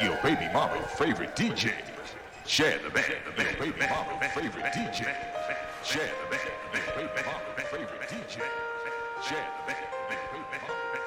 Your baby mama's favorite DJ. Share the bag. Your baby mama's favorite DJ. Share the bag. Your baby mama's favorite DJ. Share the bag. Your baby mama's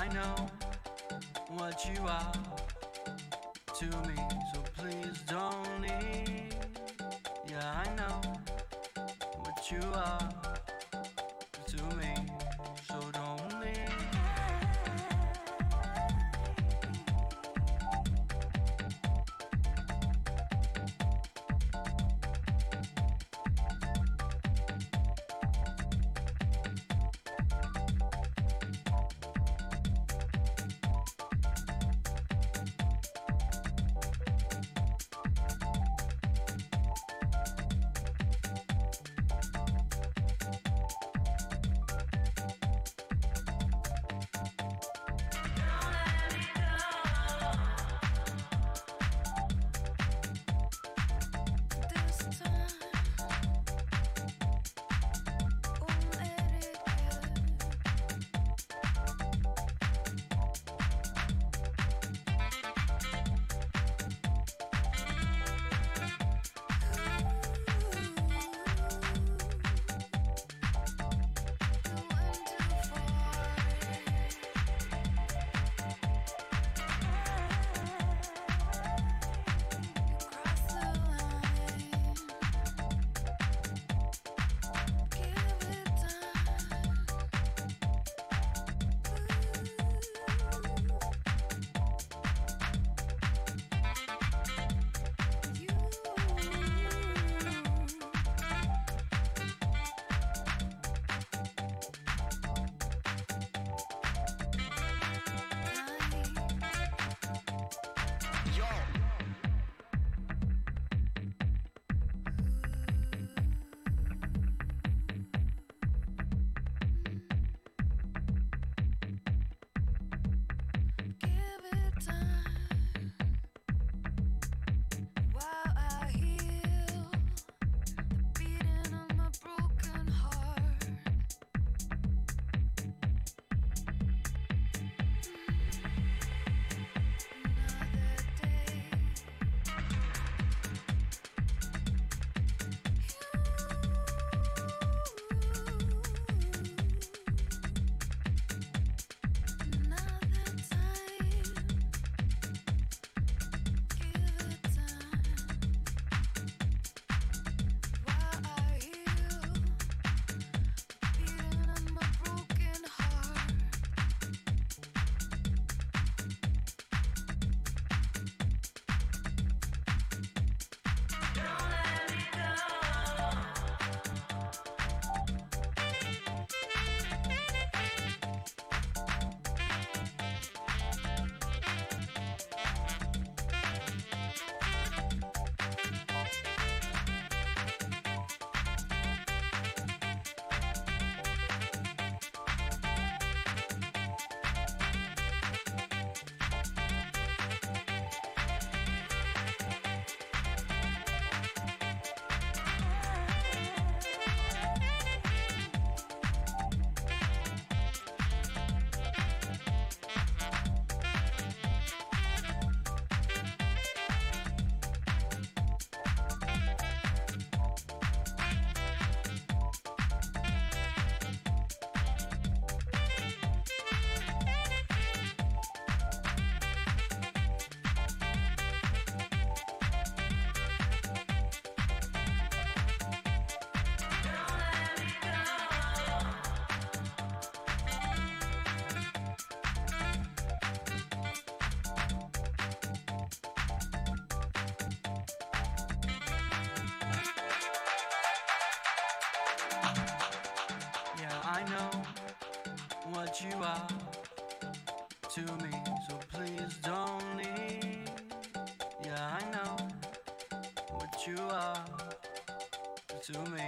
I know what you are to me, so please don't leave. Yeah, I know what you are. to me.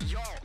Yo.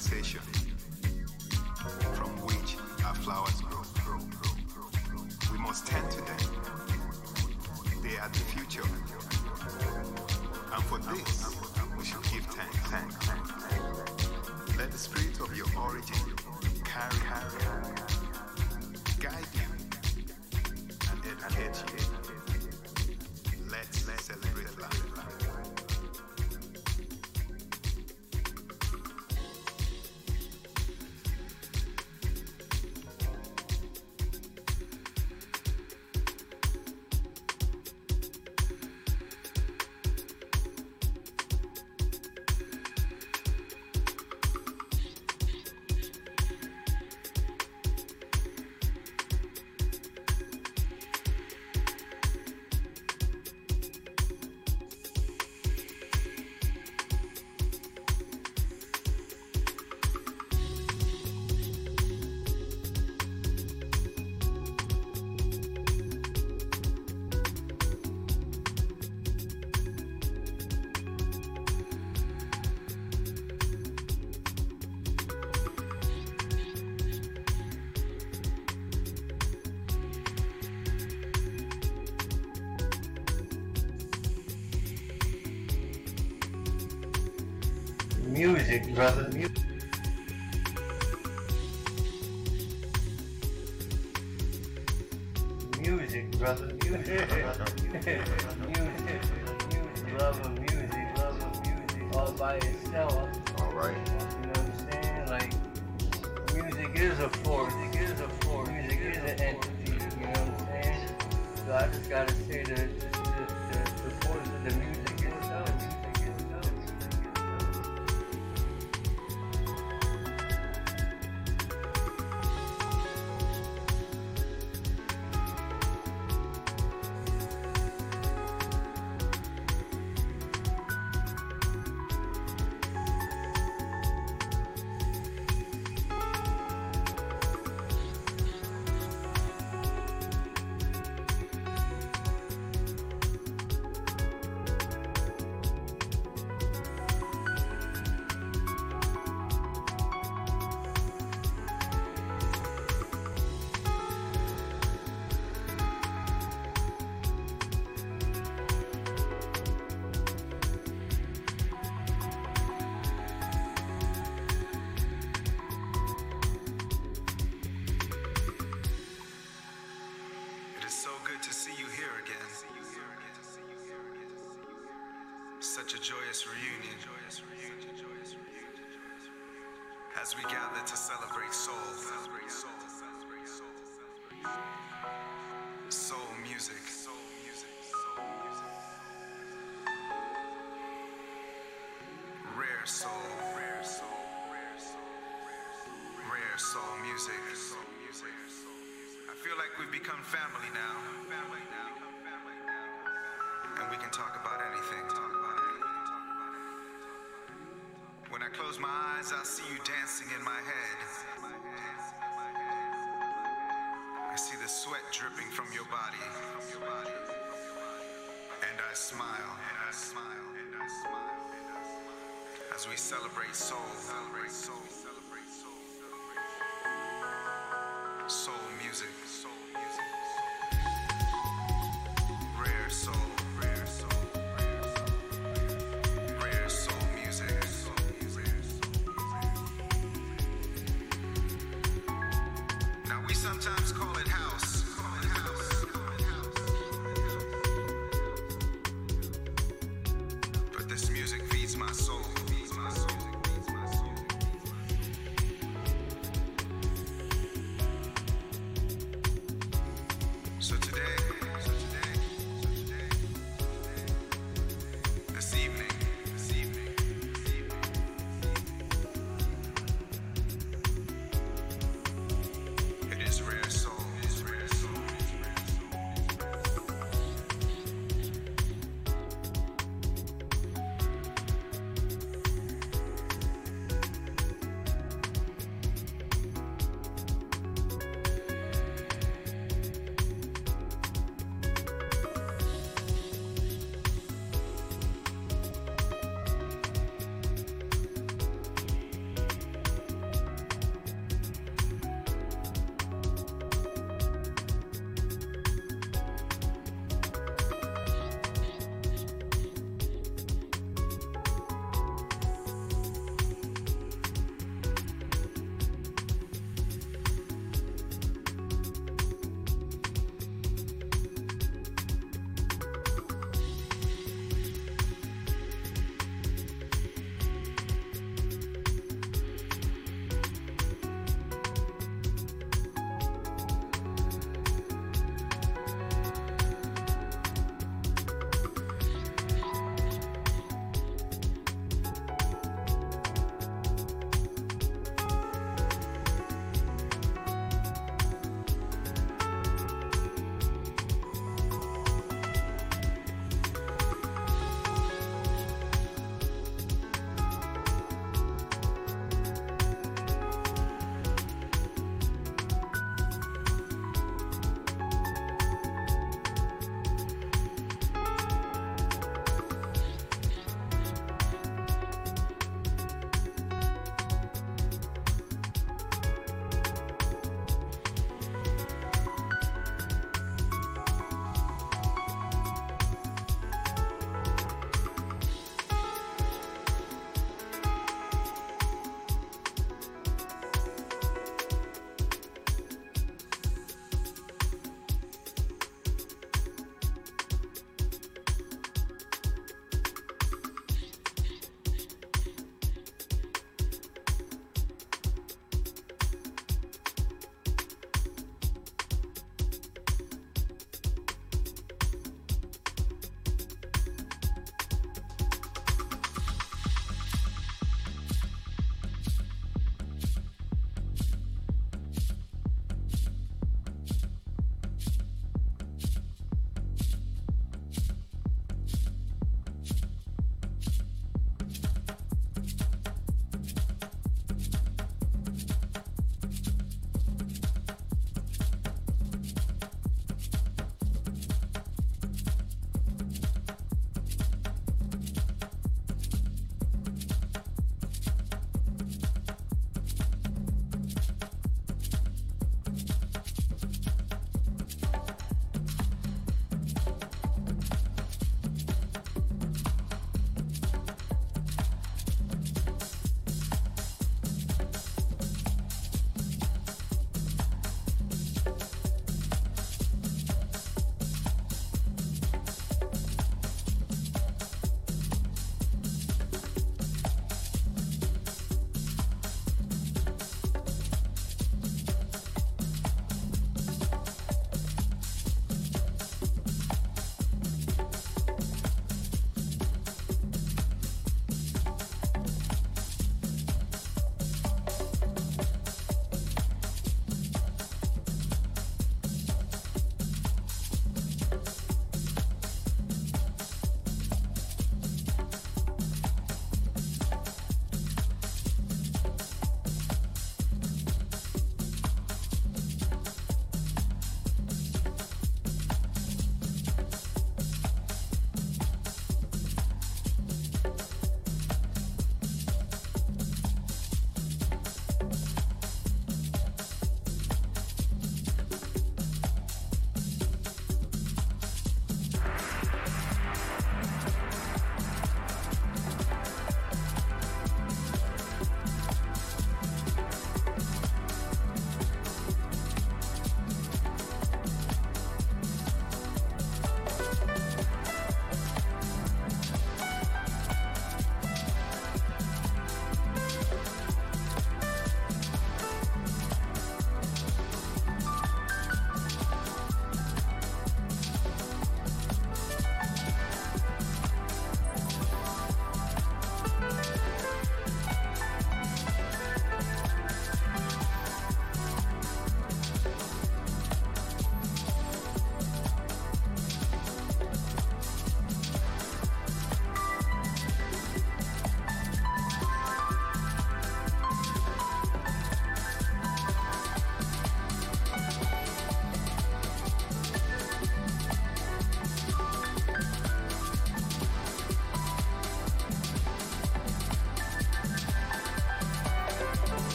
organization. Music, brother. Music, we've become family now. And we can talk about anything. When I close my eyes, I see you dancing in my head. I see the sweat dripping from your body. And I smile. And I smile. As we. Celebrate soul. Celebrate soul.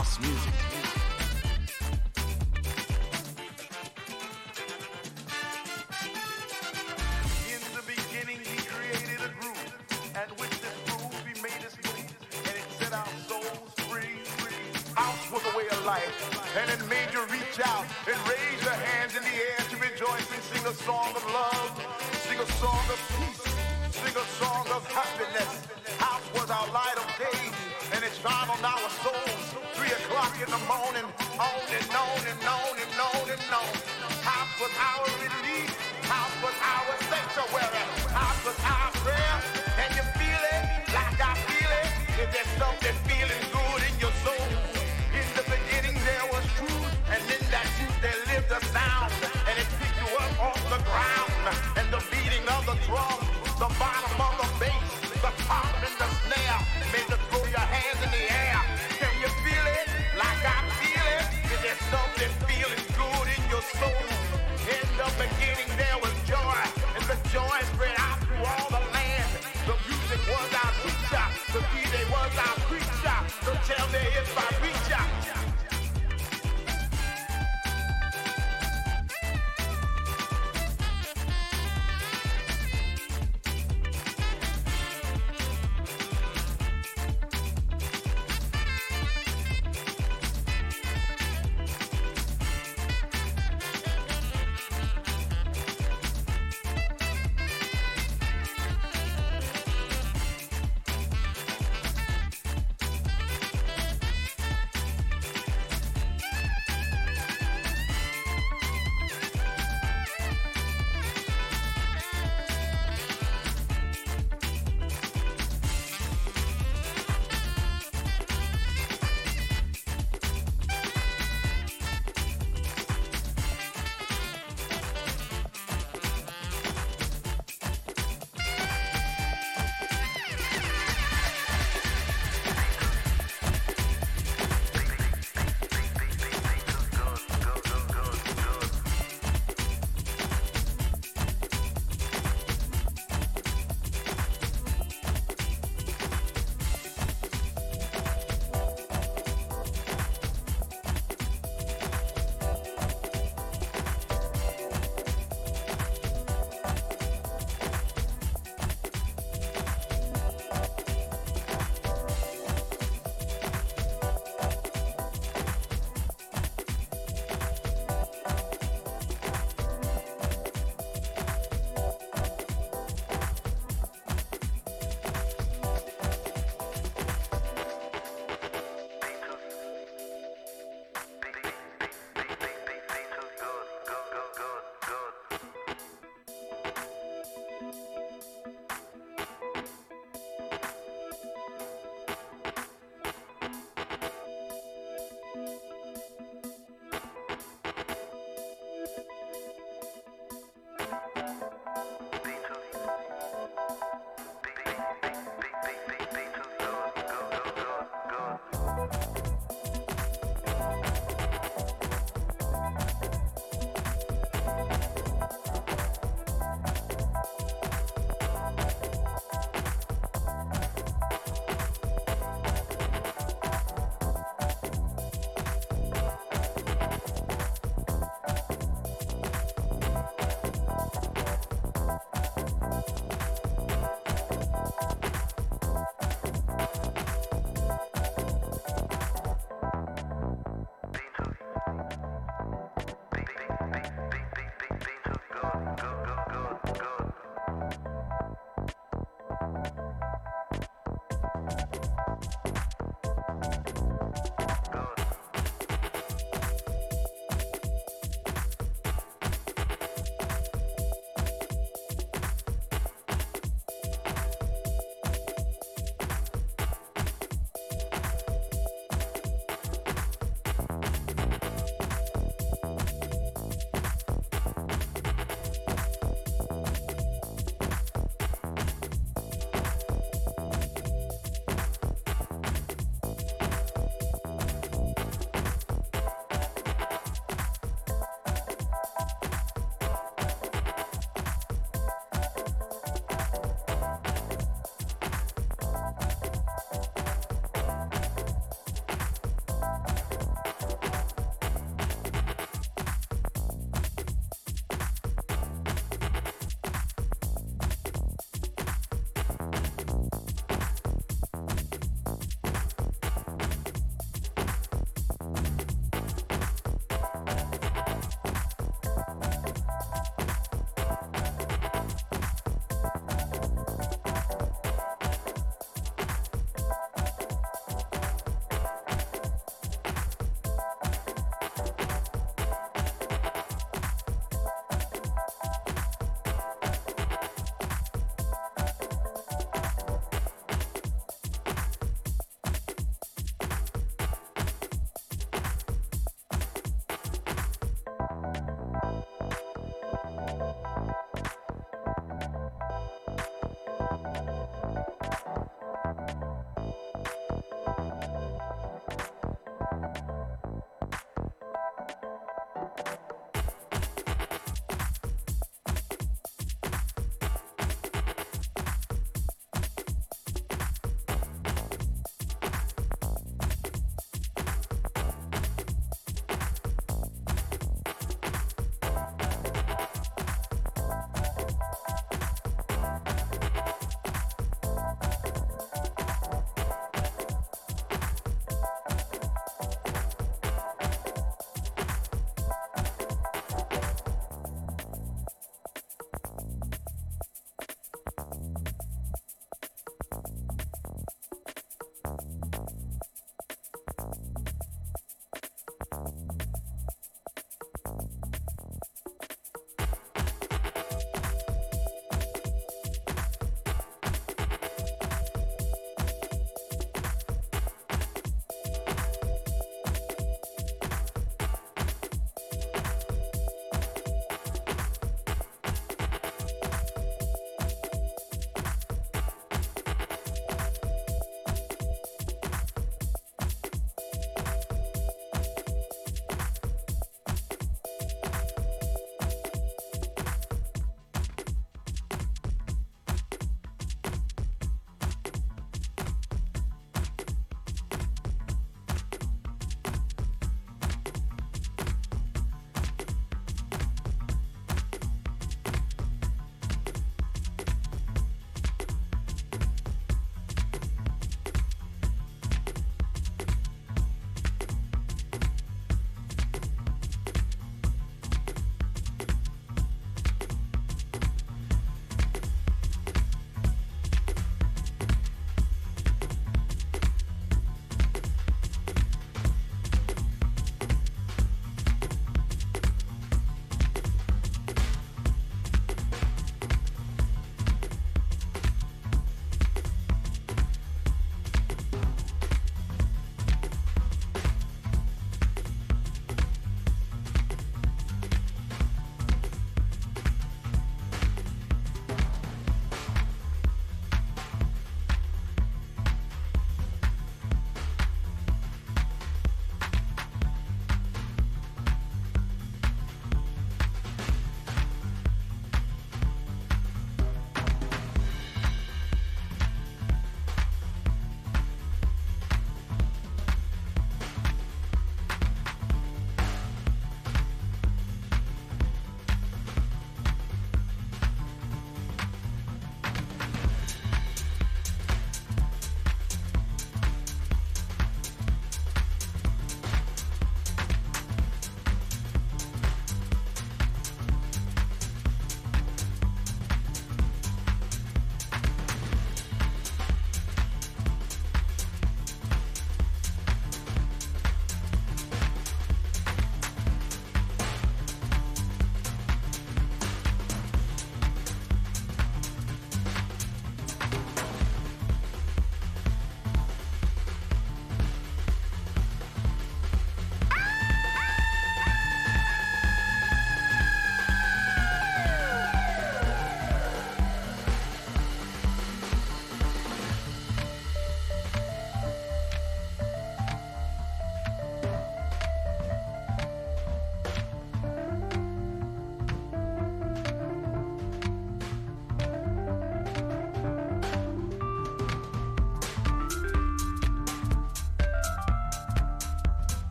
House music. Was our relief. House was our sanctuary.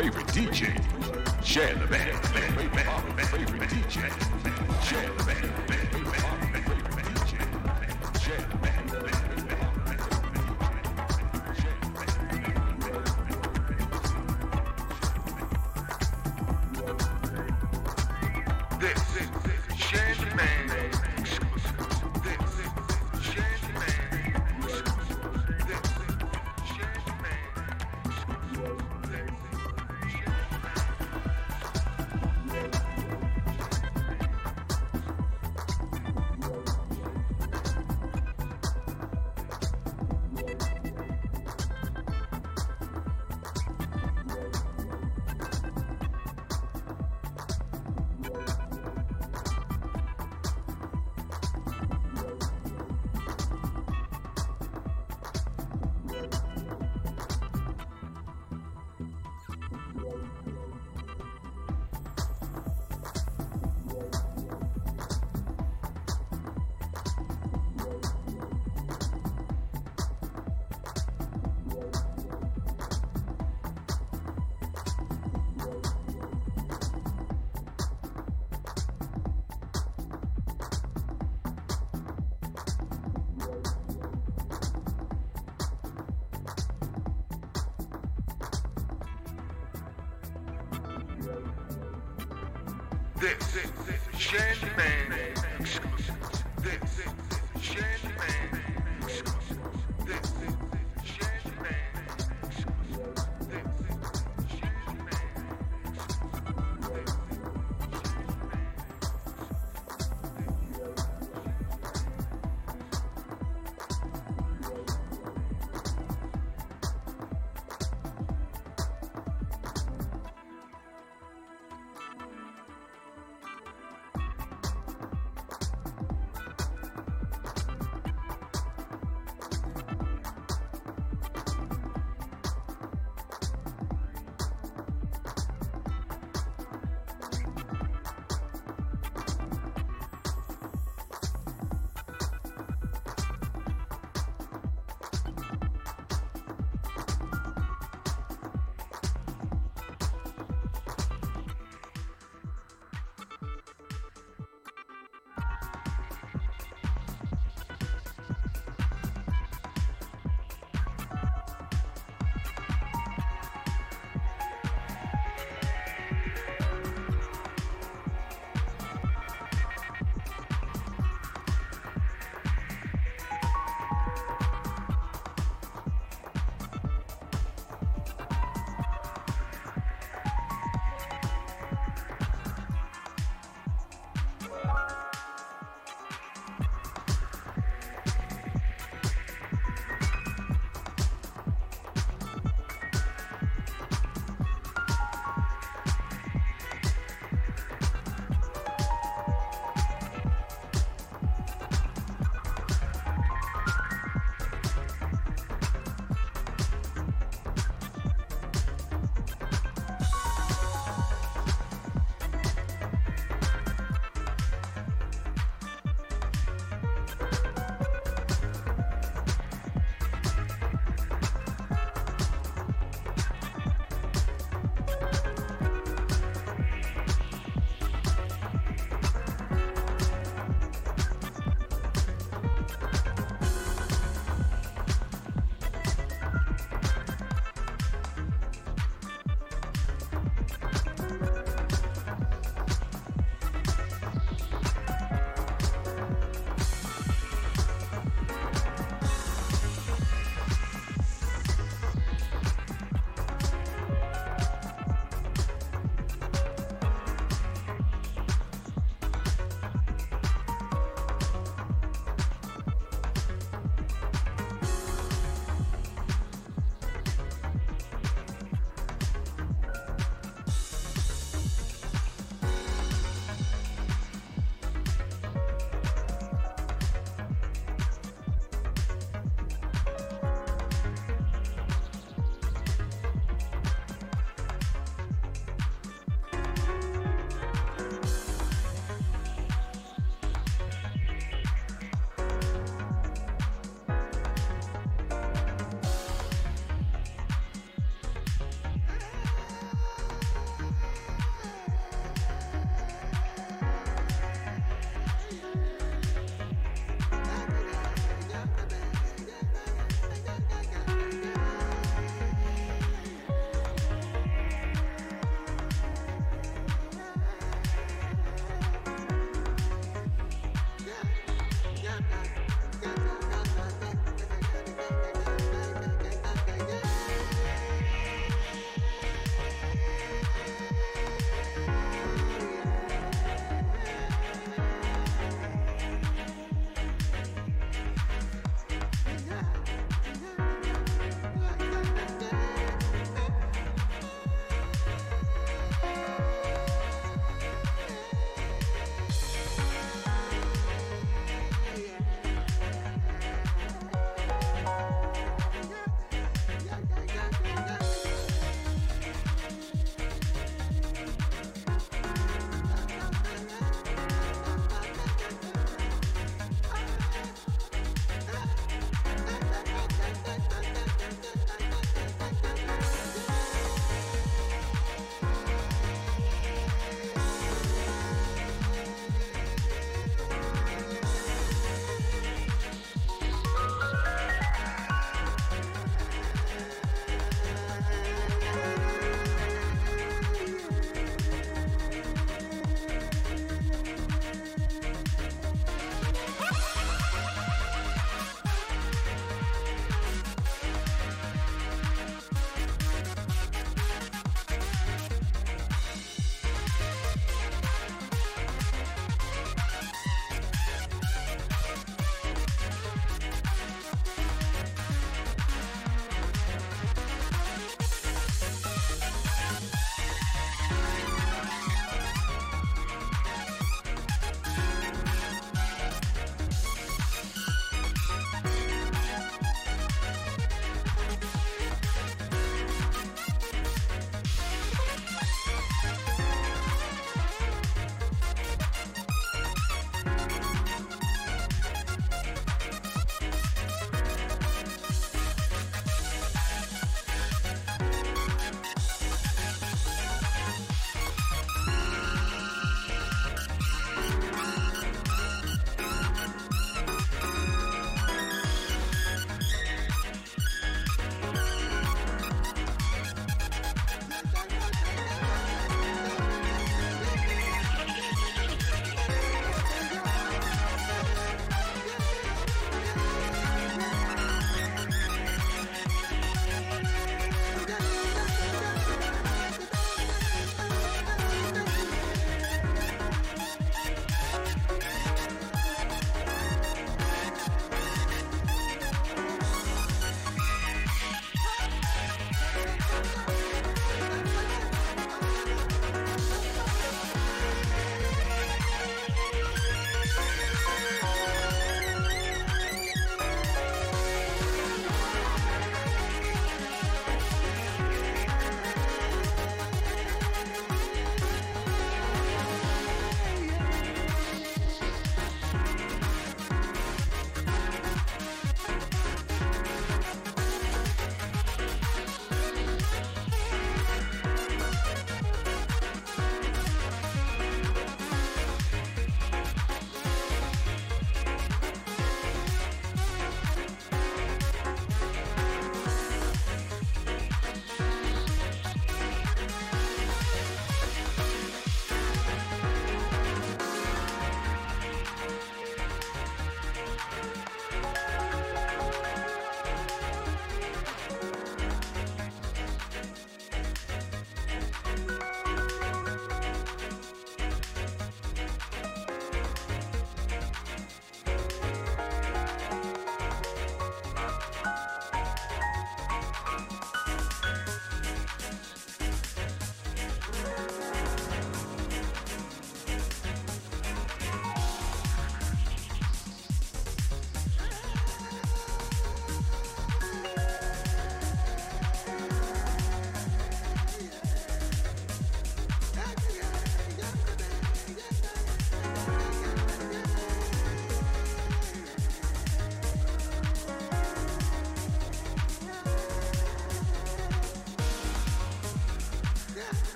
favorite DJ. Shann Tha Mann. Favorite DJ. Shann Tha Mann.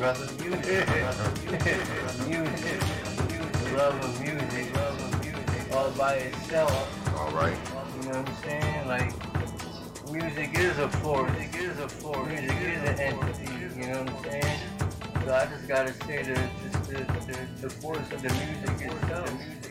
Brother. Music, brother. music. Love of music. Love of music. All by itself. All right. You know what I'm saying? Like, music is a force. Music is a force. Music is an entity. You know what I'm saying? So I just gotta say the just the, the, the force of the music itself. The music